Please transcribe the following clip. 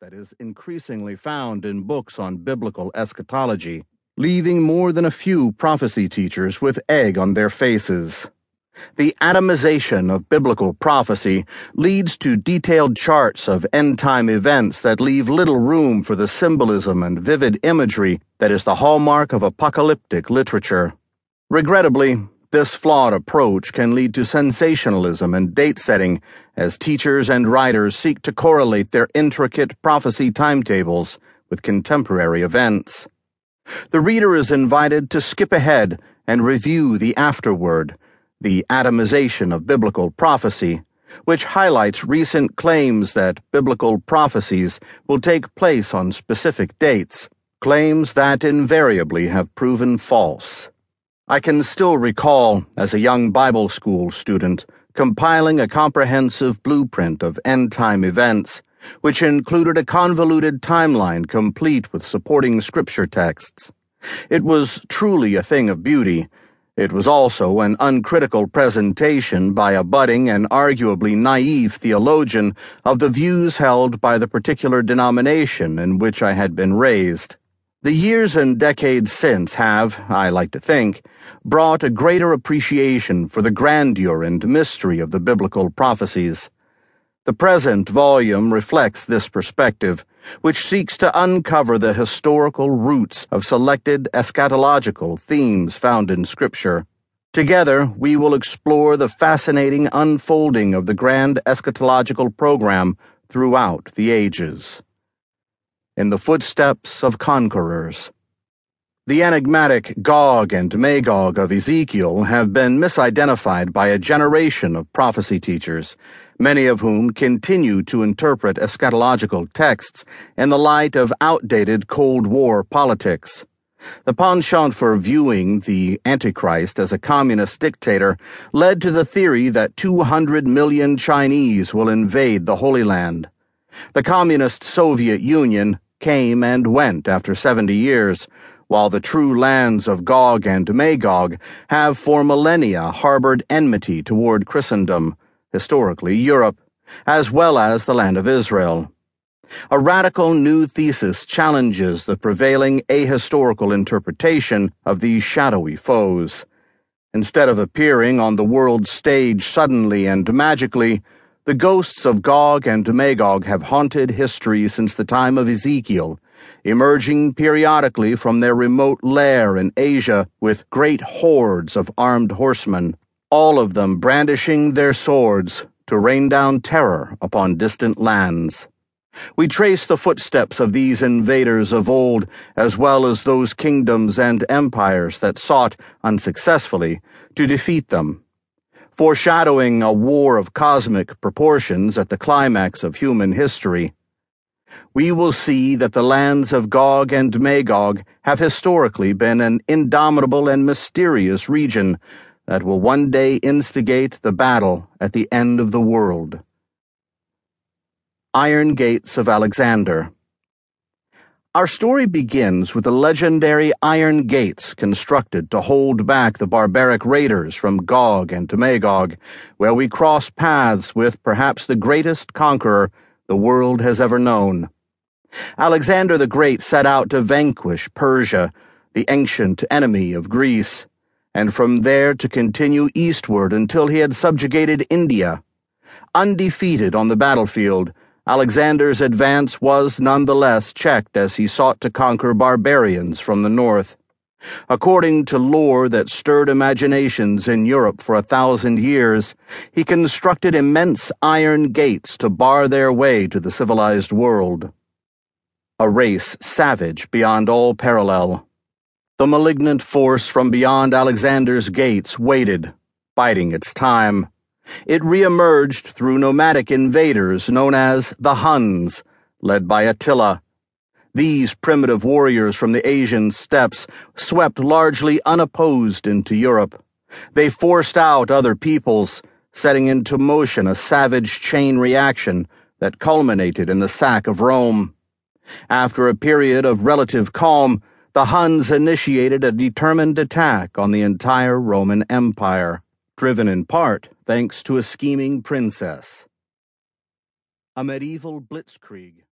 that is increasingly found in books on biblical eschatology, leaving more than a few prophecy teachers with egg on their faces. The atomization of biblical prophecy leads to detailed charts of end time events that leave little room for the symbolism and vivid imagery that is the hallmark of apocalyptic literature. Regrettably, this flawed approach can lead to sensationalism and date setting as teachers and writers seek to correlate their intricate prophecy timetables with contemporary events. The reader is invited to skip ahead and review the afterword, the atomization of biblical prophecy, which highlights recent claims that biblical prophecies will take place on specific dates, claims that invariably have proven false. I can still recall, as a young Bible school student, compiling a comprehensive blueprint of end time events, which included a convoluted timeline complete with supporting scripture texts. It was truly a thing of beauty. It was also an uncritical presentation by a budding and arguably naive theologian of the views held by the particular denomination in which I had been raised. The years and decades since have, I like to think, brought a greater appreciation for the grandeur and mystery of the biblical prophecies. The present volume reflects this perspective, which seeks to uncover the historical roots of selected eschatological themes found in Scripture. Together, we will explore the fascinating unfolding of the grand eschatological program throughout the ages in the footsteps of conquerors. The enigmatic Gog and Magog of Ezekiel have been misidentified by a generation of prophecy teachers, many of whom continue to interpret eschatological texts in the light of outdated Cold War politics. The penchant for viewing the Antichrist as a communist dictator led to the theory that 200 million Chinese will invade the Holy Land. The Communist Soviet Union came and went after 70 years, while the true lands of Gog and Magog have for millennia harbored enmity toward Christendom, historically Europe, as well as the land of Israel. A radical new thesis challenges the prevailing ahistorical interpretation of these shadowy foes. Instead of appearing on the world stage suddenly and magically, the ghosts of Gog and Magog have haunted history since the time of Ezekiel, emerging periodically from their remote lair in Asia with great hordes of armed horsemen, all of them brandishing their swords to rain down terror upon distant lands. We trace the footsteps of these invaders of old, as well as those kingdoms and empires that sought, unsuccessfully, to defeat them foreshadowing a war of cosmic proportions at the climax of human history. We will see that the lands of Gog and Magog have historically been an indomitable and mysterious region that will one day instigate the battle at the end of the world. Iron Gates of Alexander. Our story begins with the legendary iron gates constructed to hold back the barbaric raiders from Gog and Magog, where we cross paths with perhaps the greatest conqueror the world has ever known. Alexander the Great set out to vanquish Persia, the ancient enemy of Greece, and from there to continue eastward until he had subjugated India. Undefeated on the battlefield, Alexander's advance was nonetheless checked as he sought to conquer barbarians from the north. According to lore that stirred imaginations in Europe for a thousand years, he constructed immense iron gates to bar their way to the civilized world. A race savage beyond all parallel. The malignant force from beyond Alexander's gates waited, biding its time. It reemerged through nomadic invaders known as the Huns, led by Attila. These primitive warriors from the Asian steppes swept largely unopposed into Europe. They forced out other peoples, setting into motion a savage chain reaction that culminated in the sack of Rome. After a period of relative calm, the Huns initiated a determined attack on the entire Roman Empire driven in part thanks to a scheming princess. A medieval blitzkrieg.